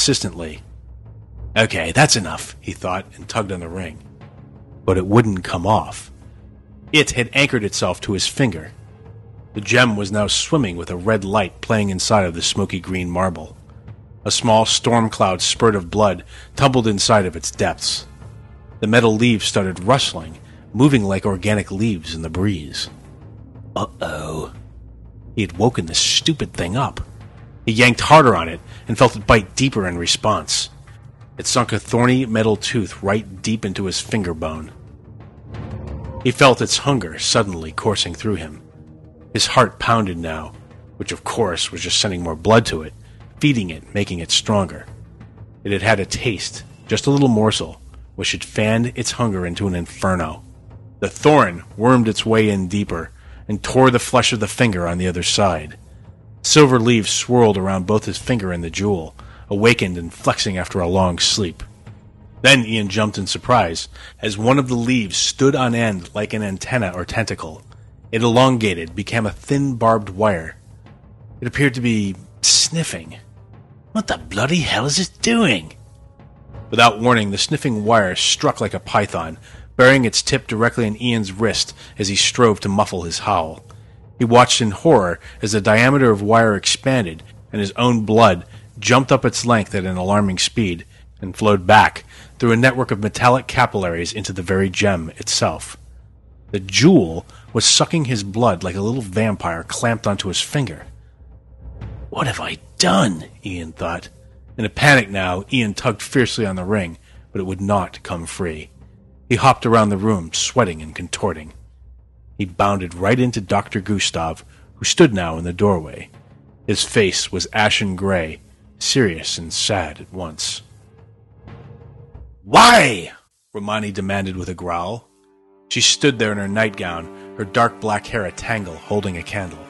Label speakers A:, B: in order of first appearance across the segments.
A: insistently. Okay, that's enough, he thought, and tugged on the ring. But it wouldn't come off. It had anchored itself to his finger. The gem was now swimming with a red light playing inside of the smoky green marble. A small storm cloud spurt of blood tumbled inside of its depths. The metal leaves started rustling, moving like organic leaves in the breeze. Uh oh. He had woken this stupid thing up. He yanked harder on it and felt it bite deeper in response. It sunk a thorny metal tooth right deep into his finger bone. He felt its hunger suddenly coursing through him. His heart pounded now, which of course was just sending more blood to it, feeding it, making it stronger. It had had a taste, just a little morsel, which had fanned its hunger into an inferno. The thorn wormed its way in deeper and tore the flesh of the finger on the other side. Silver leaves swirled around both his finger and the jewel, awakened and flexing after a long sleep. Then Ian jumped in surprise as one of the leaves stood on end like an antenna or tentacle. It elongated, became a thin barbed wire. It appeared to be sniffing. What the bloody hell is it doing? Without warning, the sniffing wire struck like a python, burying its tip directly in Ian's wrist as he strove to muffle his howl. He watched in horror as the diameter of wire expanded and his own blood jumped up its length at an alarming speed and flowed back through a network of metallic capillaries into the very gem itself. The jewel was sucking his blood like a little vampire clamped onto his finger. What have I done? Ian thought. In a panic now, Ian tugged fiercely on the ring, but it would not come free. He hopped around the room, sweating and contorting. He bounded right into Dr. Gustav, who stood now in the doorway. His face was ashen gray, serious and sad at once. Why? Romani demanded with a growl. She stood there in her nightgown, her dark black hair a tangle, holding a candle.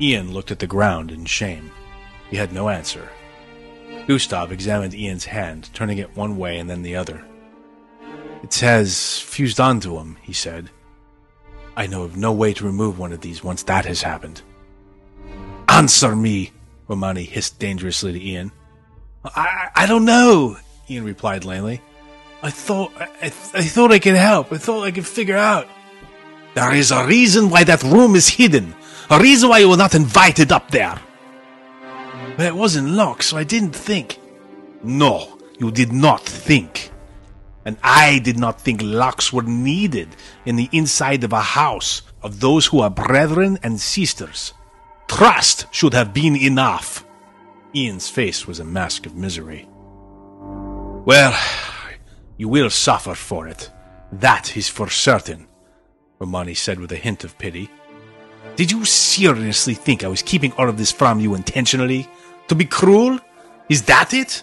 A: Ian looked at the ground in shame. He had no answer. Gustav examined Ian's hand, turning it one way and then the other. It has fused onto him, he said. I know of no way to remove one of these once that has happened. Answer me, Romani hissed dangerously to Ian. I, I don't know, Ian replied lamely. I thought I, I thought I could help. I thought I could figure out. There is a reason why that room is hidden. A reason why you were not invited up there. But it wasn't locked, so I didn't think. No, you did not think. And I did not think locks were needed in the inside of a house of those who are brethren and sisters. Trust should have been enough. Ian's face was a mask of misery. Well, you will suffer for it. That is for certain, Romani said with a hint of pity. Did you seriously think I was keeping all of this from you intentionally? To be cruel? Is that it?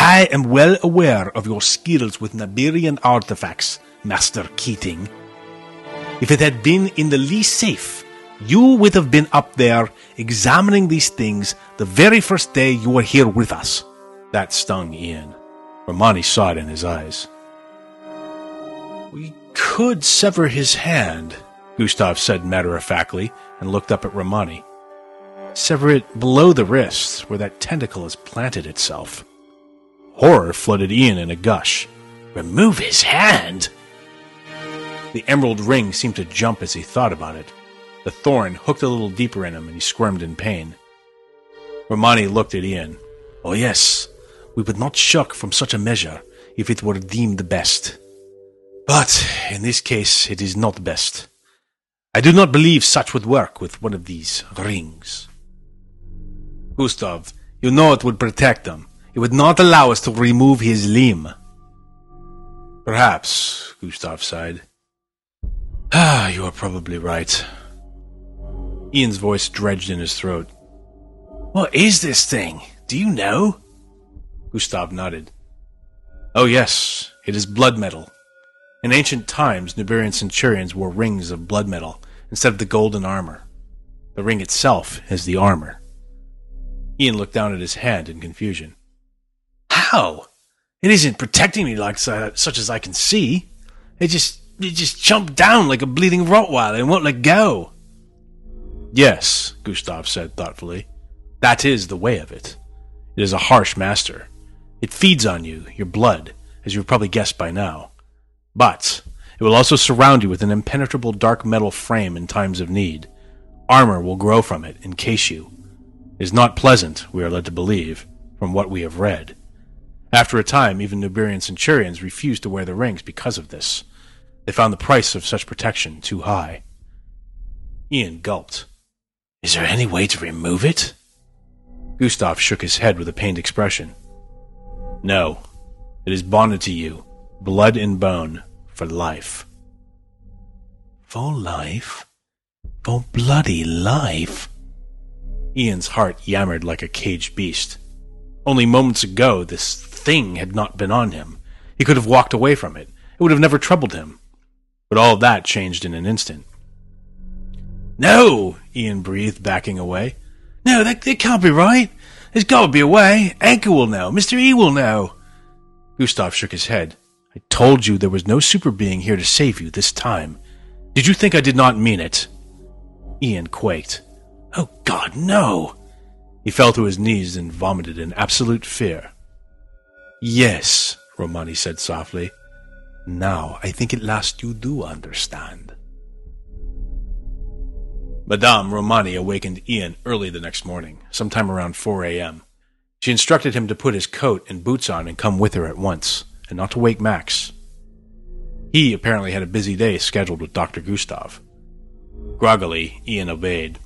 A: I am well aware of your skills with Nuberian artifacts, Master Keating. If it had been in the least safe, you would have been up there examining these things the very first day you were here with us. That stung Ian. Romani saw it in his eyes. We could sever his hand, Gustav said matter of factly, and looked up at Romani. Sever it below the wrist, where that tentacle has planted itself. Horror flooded Ian in a gush. Remove his hand? The emerald ring seemed to jump as he thought about it. The thorn hooked a little deeper in him, and he squirmed in pain. Romani looked at Ian. Oh, yes, we would not shirk from such a measure if it were deemed best. But in this case, it is not best. I do not believe such would work with one of these rings. Gustav, you know it would protect him. It would not allow us to remove his limb. Perhaps, Gustav sighed. Ah, you are probably right. Ian's voice dredged in his throat. What is this thing? Do you know? Gustav nodded. Oh, yes, it is blood metal. In ancient times, Nuberian centurions wore rings of blood metal instead of the golden armor. The ring itself is the armor. Ian looked down at his hand in confusion. How? It isn't protecting me like such as I can see. It just it just jumped down like a bleeding Rottweiler and won't let go. Yes, Gustav said thoughtfully. That is the way of it. It is a harsh master. It feeds on you, your blood, as you've probably guessed by now. But it will also surround you with an impenetrable dark metal frame in times of need. Armor will grow from it, encase you. It is not pleasant, we are led to believe, from what we have read. After a time, even Nuberian centurions refused to wear the rings because of this. They found the price of such protection too high. Ian gulped. Is there any way to remove it? Gustav shook his head with a pained expression. No. It is bonded to you, blood and bone, for life. For life? For bloody life? Ian's heart yammered like a caged beast. Only moments ago, this thing had not been on him. He could have walked away from it. It would have never troubled him. But all that changed in an instant. No, Ian breathed, backing away. No, that, that can't be right. There's got to be a way. Anchor will know. Mr. E will know. Gustav shook his head. I told you there was no super being here to save you this time. Did you think I did not mean it? Ian quaked. Oh, God, no! He fell to his knees and vomited in absolute fear. Yes, Romani said softly. Now I think at last you do understand. Madame Romani awakened Ian early the next morning, sometime around 4 a.m. She instructed him to put his coat and boots on and come with her at once, and not to wake Max. He apparently had a busy day scheduled with Dr. Gustav. Groggily, Ian obeyed.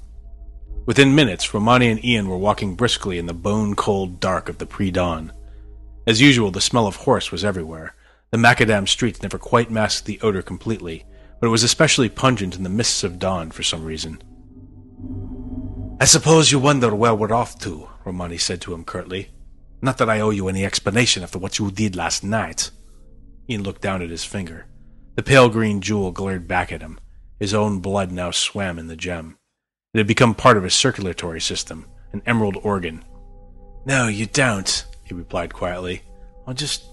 A: Within minutes, Romani and Ian were walking briskly in the bone-cold dark of the pre-dawn. As usual, the smell of horse was everywhere. The macadam streets never quite masked the odor completely, but it was especially pungent in the mists of dawn for some reason. I suppose you wonder where we're off to, Romani said to him curtly. Not that I owe you any explanation after what you did last night. Ian looked down at his finger. The pale green jewel glared back at him. His own blood now swam in the gem. It had become part of his circulatory system, an emerald organ. No, you don't, he replied quietly. I'll just...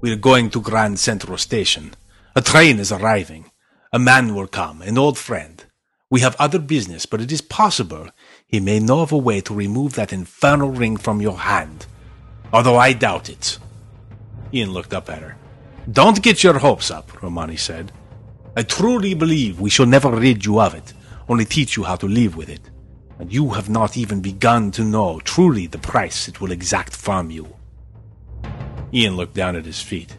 A: We're going to Grand Central Station. A train is arriving. A man will come, an old friend. We have other business, but it is possible he may know of a way to remove that infernal ring from your hand. Although I doubt it. Ian looked up at her. Don't get your hopes up, Romani said. I truly believe we shall never rid you of it only teach you how to live with it. And you have not even begun to know truly the price it will exact from you. Ian looked down at his feet.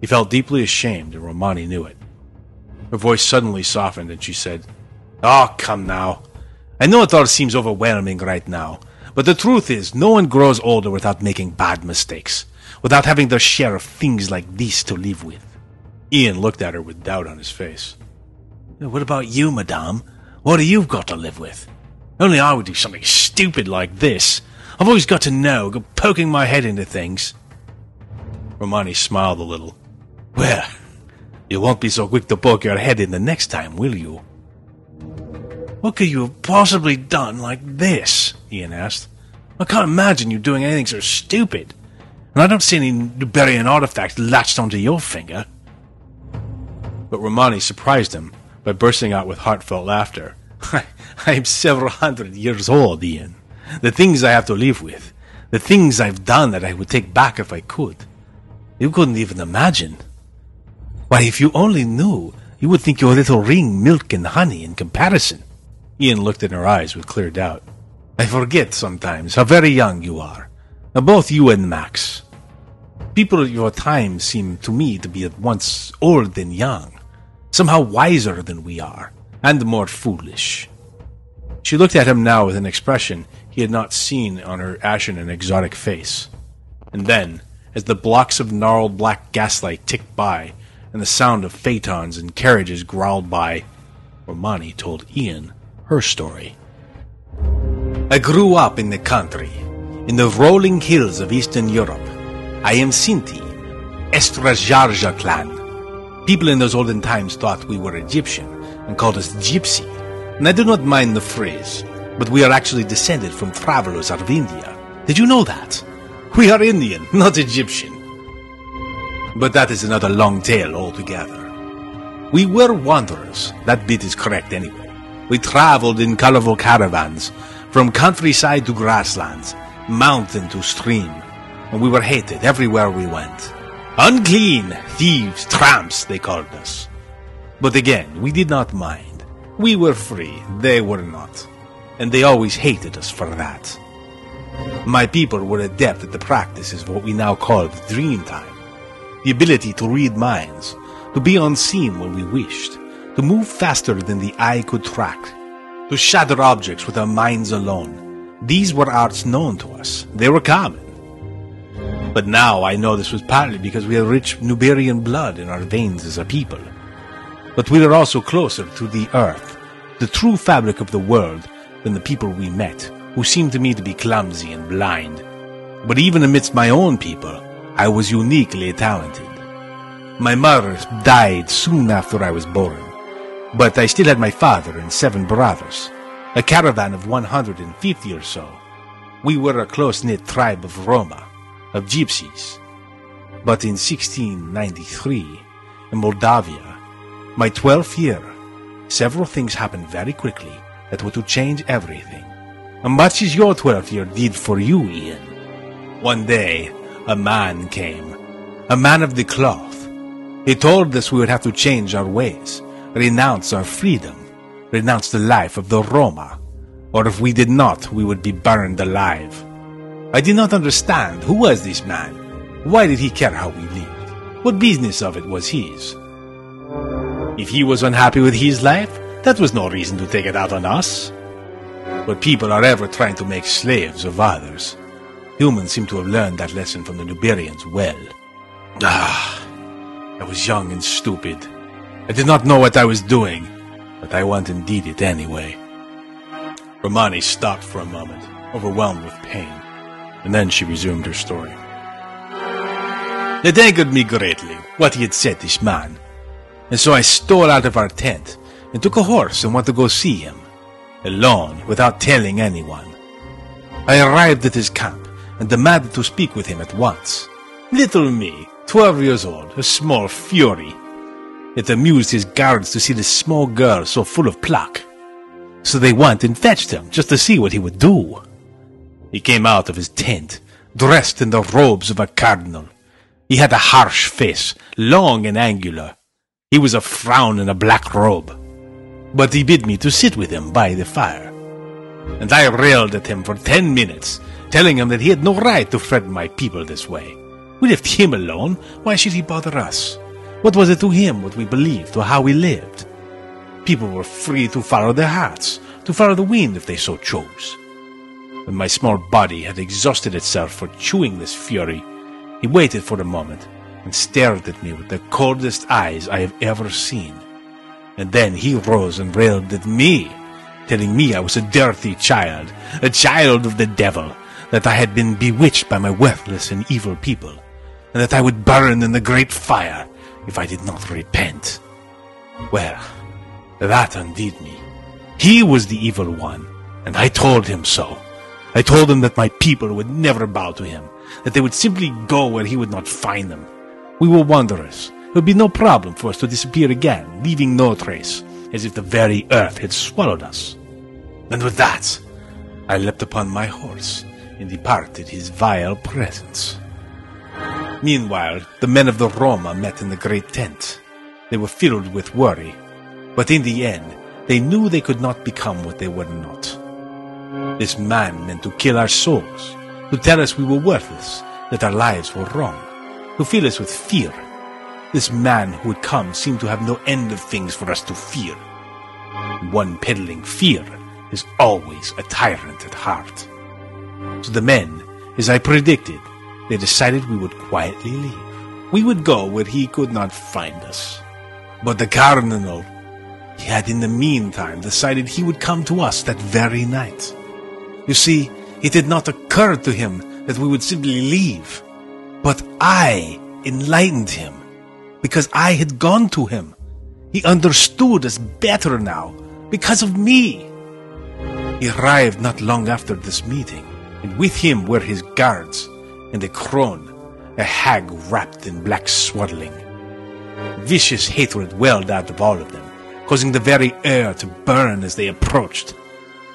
A: He felt deeply ashamed, and Romani knew it. Her voice suddenly softened, and she said, Oh, come now. I know it all seems overwhelming right now, but the truth is, no one grows older without making bad mistakes, without having their share of things like this to live with. Ian looked at her with doubt on his face. What about you, madame? What have you got to live with? Only I would do something stupid like this. I've always got to know, go poking my head into things. Romani smiled a little. Well, you won't be so quick to poke your head in the next time, will you? What could you have possibly done like this? Ian asked. I can't imagine you doing anything so stupid. And I don't see any Nuberian artifact latched onto your finger. But Romani surprised him by bursting out with heartfelt laughter. I am several hundred years old, Ian. The things I have to live with, the things I've done that I would take back if I could. You couldn't even imagine. Why, if you only knew, you would think your little ring milk and honey in comparison. Ian looked in her eyes with clear doubt. I forget sometimes how very young you are. Both you and Max. People of your time seem to me to be at once old and young somehow wiser than we are, and more foolish. She looked at him now with an expression he had not seen on her ashen and exotic face. And then, as the blocks of gnarled black gaslight ticked by, and the sound of phaetons and carriages growled by, Romani told Ian her story. I grew up in the country, in the rolling hills of Eastern Europe. I am Sinti, Estrajarja clan, People in those olden times thought we were Egyptian and called us gypsy. And I do not mind the phrase, but we are actually descended from travelers out of India. Did you know that? We are Indian, not Egyptian. But that is another long tale altogether. We were wanderers. That bit is correct anyway. We traveled in colorful caravans, from countryside to grasslands, mountain to stream, and we were hated everywhere we went. Unclean, thieves, tramps, they called us. But again, we did not mind. We were free, they were not. And they always hated us for that. My people were adept at the practices of what we now call the dream time. The ability to read minds, to be unseen when we wished, to move faster than the eye could track, to shatter objects with our minds alone. These were arts known to us. They were common. But now I know this was partly because we had rich Nuberian blood in our veins as a people. But we are also closer to the earth, the true fabric of the world, than the people we met, who seemed to me to be clumsy and blind. But even amidst my own people, I was uniquely talented. My mother died soon after I was born, but I still had my father and seven brothers, a caravan of 150 or so. We were a close-knit tribe of Roma, of gypsies. But in 1693, in Moldavia, my 12th year, several things happened very quickly that were to change everything. And much as your 12th year did for you, Ian. One day, a man came, a man of the cloth. He told us we would have to change our ways, renounce our freedom, renounce the life of the Roma, or if we did not, we would be burned alive. I did not understand who was this man. Why did he care how we lived? What business of it was his? If he was unhappy with his life, that was no reason to take it out on us. But people are ever trying to make slaves of others. Humans seem to have learned that lesson from the Nuberians well. Ah, I was young and stupid. I did not know what I was doing, but I went and did it anyway. Romani stopped for a moment, overwhelmed with pain, and then she resumed her story. It angered me greatly, what he had said, this man, and so I stole out of our tent and took a horse and went to go see him, alone, without telling anyone. I arrived at his camp and demanded to speak with him at once. Little me, twelve years old, a small fury. It amused his guards to see this small girl so full of pluck. So they went and fetched him just to see what he would do. He came out of his tent, dressed in the robes of a cardinal. He had a harsh face, long and angular. He was a frown in a black robe. But he bid me to sit with him by the fire. And I railed at him for ten minutes, telling him that he had no right to threaten my people this way. We left him alone. Why should he bother us? What was it to him what we believed or how we lived? People were free to follow their hearts, to follow the wind if they so chose. When my small body had exhausted itself for chewing this fury, he waited for a moment and stared at me with the coldest eyes I have ever seen. And then he rose and railed at me, telling me I was a dirty child, a child of the devil, that I had been bewitched by my worthless and evil people, and that I would burn in the great fire if I did not repent. Well, that undid me. He was the evil one, and I told him so. I told him that my people would never bow to him, that they would simply go where he would not find them. We were wanderers. It would be no problem for us to disappear again, leaving no trace, as if the very earth had swallowed us. And with that, I leapt upon my horse and departed his vile presence. Meanwhile, the men of the Roma met in the great tent. They were filled with worry, but in the end, they knew they could not become what they were not. This man meant to kill our souls, to tell us we were worthless, that our lives were wrong, to fill us with fear. This man who would come seemed to have no end of things for us to fear. One peddling fear is always a tyrant at heart. So the men, as I predicted, they decided we would quietly leave. We would go where he could not find us. But the Cardinal, he had in the meantime decided he would come to us that very night. You see, it had not occurred to him that we would simply leave. But I enlightened him, because I had gone to him. He understood us better now, because of me. He arrived not long after this meeting, and with him were his guards, and a crone, a hag wrapped in black swaddling. Vicious hatred welled out of all of them, causing the very air to burn as they approached.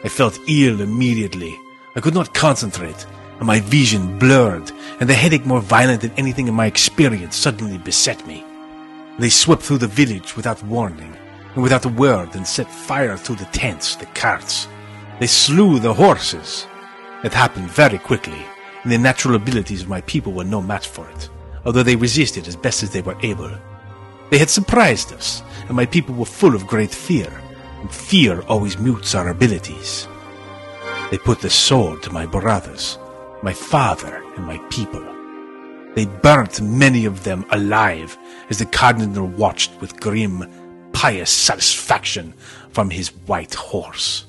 A: I felt ill immediately. I could not concentrate, and my vision blurred, and the headache more violent than anything in my experience suddenly beset me. They swept through the village without warning, and without a word, and set fire to the tents, the carts. They slew the horses. It happened very quickly, and the natural abilities of my people were no match for it, although they resisted as best as they were able. They had surprised us, and my people were full of great fear, and fear always mutes our abilities. They put the sword to my brothers, my father, and my people. They burnt many of them alive as the cardinal watched with grim, pious satisfaction from his white horse.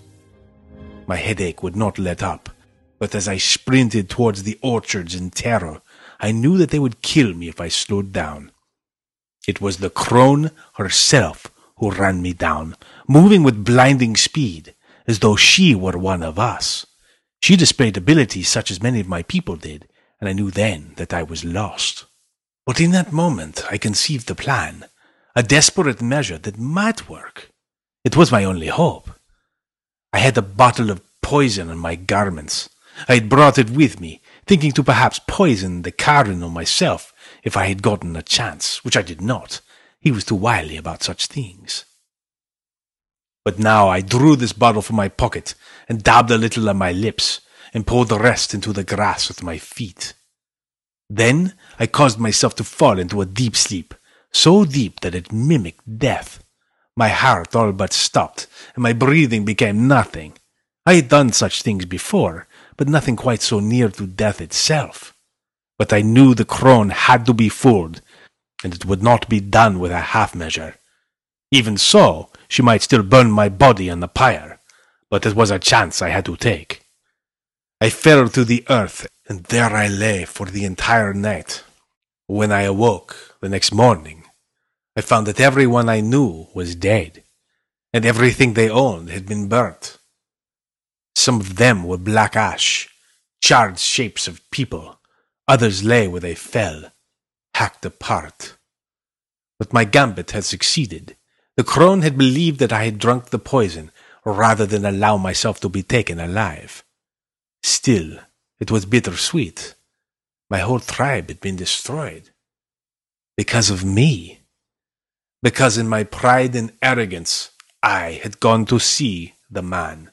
A: My headache would not let up, but as I sprinted towards the orchards in terror, I knew that they would kill me if I slowed down. It was the crone herself who ran me down, moving with blinding speed, as though she were one of us. She displayed abilities such as many of my people did, and I knew then that I was lost. But in that moment I conceived the plan, a desperate measure that might work. It was my only hope. I had a bottle of poison on my garments. I had brought it with me, thinking to perhaps poison the cardinal myself if I had gotten a chance, which I did not. He was too wily about such things. But now I drew this bottle from my pocket and dabbed a little on my lips and poured the rest into the grass with my feet. Then I caused myself to fall into a deep sleep, so deep that it mimicked death. My heart all but stopped, and my breathing became nothing. I had done such things before, but nothing quite so near to death itself. But I knew the crone had to be fooled, and it would not be done with a half measure. Even so, she might still burn my body on the pyre, but it was a chance I had to take. I fell to the earth, and there I lay for the entire night. When I awoke the next morning, I found that everyone I knew was dead, and everything they owned had been burnt. Some of them were black ash, charred shapes of people. Others lay where they fell, hacked apart. But my gambit had succeeded. The crone had believed that I had drunk the poison rather than allow myself to be taken alive. Still, it was bittersweet. My whole tribe had been destroyed. Because of me. Because in my pride and arrogance, I had gone to see the man.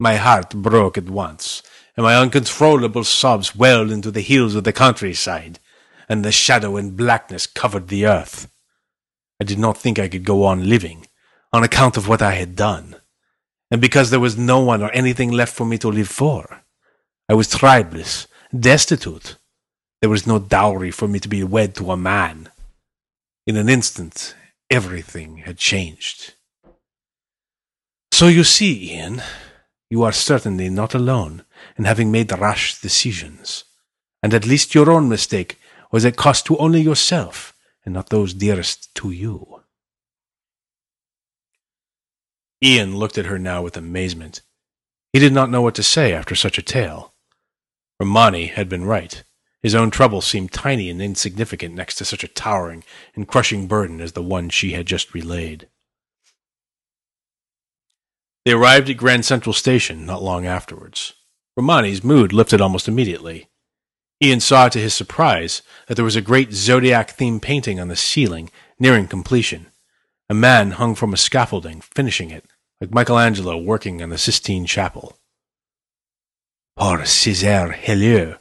A: My heart broke at once, and my uncontrollable sobs welled into the hills of the countryside, and the shadow and blackness covered the earth. I did not think I could go on living, on account of what I had done and because there was no one or anything left for me to live for. I was tribeless, destitute. There was no dowry for me to be wed to a man. In an instant, everything had changed. So you see, Ian, you are certainly not alone in having made rash decisions, and at least your own mistake was a cost to only yourself and not those dearest to you. Ian looked at her now with amazement. He did not know what to say after such a tale. Romani had been right. His own trouble seemed tiny and insignificant next to such a towering and crushing burden as the one she had just relayed. They arrived at Grand Central Station not long afterwards. Romani's mood lifted almost immediately. Ian saw to his surprise that there was a great zodiac themed painting on the ceiling, nearing completion. A man hung from a scaffolding, finishing it, like Michelangelo working on the Sistine Chapel. Paul César Helleu,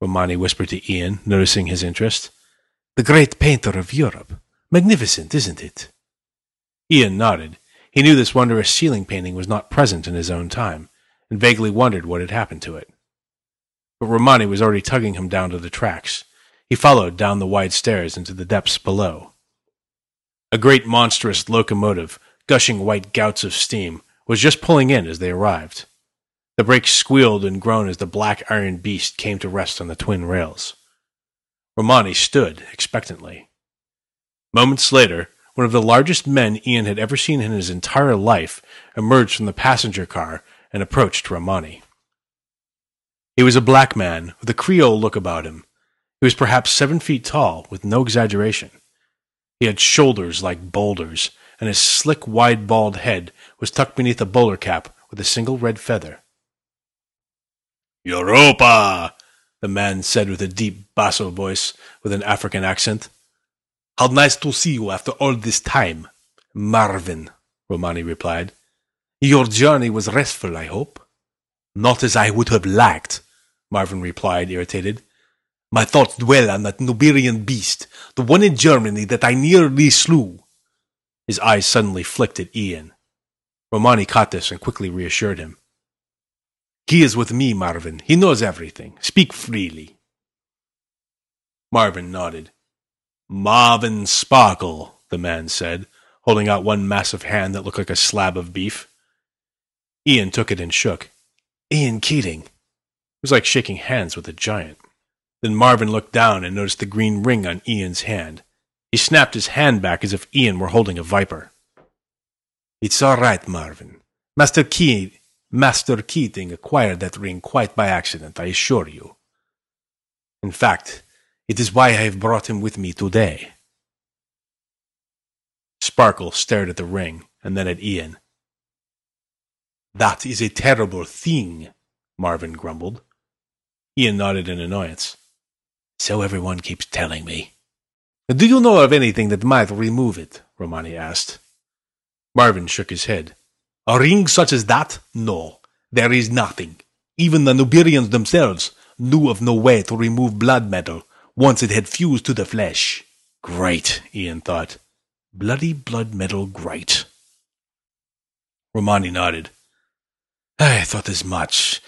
A: Romani whispered to Ian, noticing his interest. The great painter of Europe. Magnificent, isn't it? Ian nodded. He knew this wondrous ceiling painting was not present in his own time, and vaguely wondered what had happened to it. But Romani was already tugging him down to the tracks. He followed down the wide stairs into the depths below. A great monstrous locomotive, gushing white gouts of steam, was just pulling in as they arrived. The brakes squealed and groaned as the black iron beast came to rest on the twin rails. Romani stood expectantly. Moments later, one of the largest men Ian had ever seen in his entire life emerged from the passenger car and approached Romani. He was a black man with a Creole look about him. He was perhaps seven feet tall, with no exaggeration. He had shoulders like boulders, and his slick, wide, bald head was tucked beneath a bowler cap with a single red feather. Europa! the man said with a deep basso voice with an African accent. How nice to see you after all this time. Marvin, Romani replied. Your journey was restful, I hope. Not as I would have liked, Marvin replied, irritated. My thoughts dwell on that Nuberian beast, the one in Germany that I nearly slew. His eyes suddenly flicked at Ian. Romani caught this and quickly reassured him. He is with me, Marvin. He knows everything. Speak freely. Marvin nodded. Marvin Sparkle, the man said, holding out one massive hand that looked like a slab of beef. Ian took it and shook. Ian Keating. Was like shaking hands with a giant. Then Marvin looked down and noticed the green ring on Ian's hand. He snapped his hand back as if Ian were holding a viper. It's all right, Marvin. Master Keating Master Keating acquired that ring quite by accident, I assure you. In fact, it is why I have brought him with me today. Sparkle stared at the ring and then at Ian. That is a terrible thing, Marvin grumbled. Ian nodded in annoyance. So everyone keeps telling me. Do you know of anything that might remove it? Romani asked. Marvin shook his head. A ring such as that? No, there is nothing. Even the Nuberians themselves knew of no way to remove blood metal once it had fused to the flesh. Great, Ian thought. Bloody blood metal great. Romani nodded. I thought as much.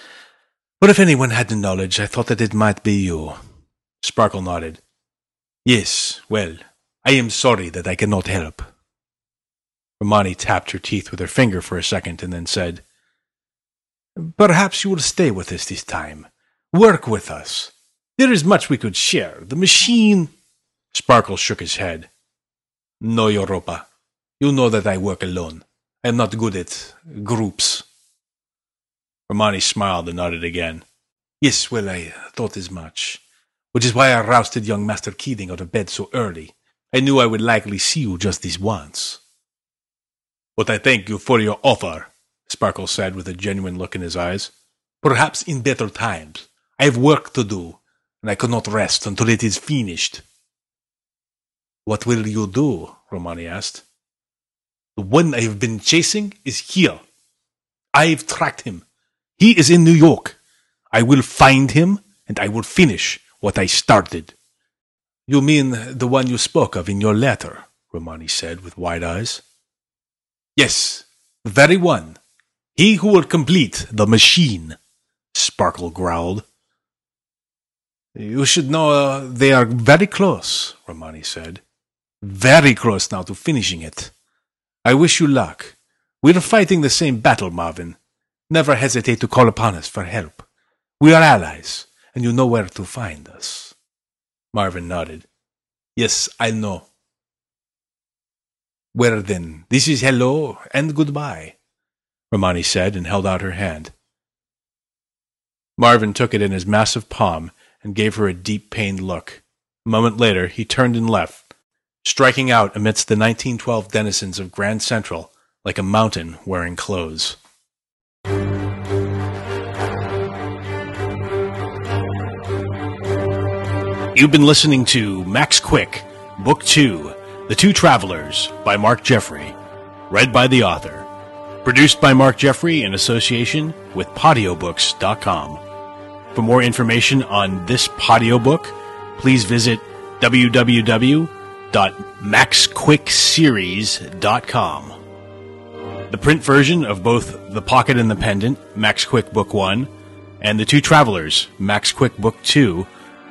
A: But if anyone had the knowledge, I thought that it might be you. Sparkle nodded. Yes, well, I am sorry that I cannot help. Romani tapped her teeth with her finger for a second and then said, Perhaps you will stay with us this time. Work with us. There is much we could share. The machine. Sparkle shook his head. No, Europa. You know that I work alone. I am not good at groups. Romani smiled and nodded again. Yes, well, I uh, thought as much. Which is why I rousted young Master Keating out of bed so early. I knew I would likely see you just this once. But I thank you for your offer, Sparkle said with a genuine look in his eyes. Perhaps in better times. I have work to do, and I cannot rest until it is finished. What will you do? Romani asked. The one I have been chasing is here. I've tracked him. He is in New York. I will find him, and I will finish what I started. You mean the one you spoke of in your letter? Romani said with wide eyes. Yes, the very one. He who will complete the machine, Sparkle growled. You should know uh, they are very close, Romani said. Very close now to finishing it. I wish you luck. We're fighting the same battle, Marvin. Never hesitate to call upon us for help. We are allies, and you know where to find us. Marvin nodded. Yes, I know. Well then, this is hello and goodbye, Romani said and held out her hand. Marvin took it in his massive palm and gave her a deep pained look. A moment later, he turned and left, striking out amidst the 1912 denizens of Grand Central like a mountain wearing clothes. You've been listening to Max Quick, Book 2 the Two Travelers by Mark Jeffrey. Read by the author. Produced by Mark Jeffrey in association with Podiobooks.com. For more information on this Podiobook, please visit www.maxquickseries.com. The print version of both The Pocket and the Pendant, Max Quick Book 1, and The Two Travelers, Max Quick Book 2,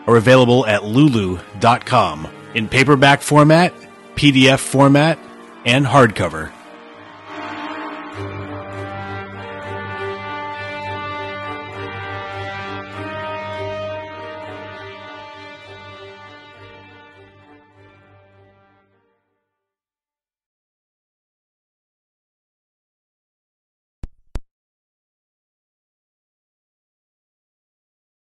A: are available at lulu.com in paperback format PDF format, and hardcover.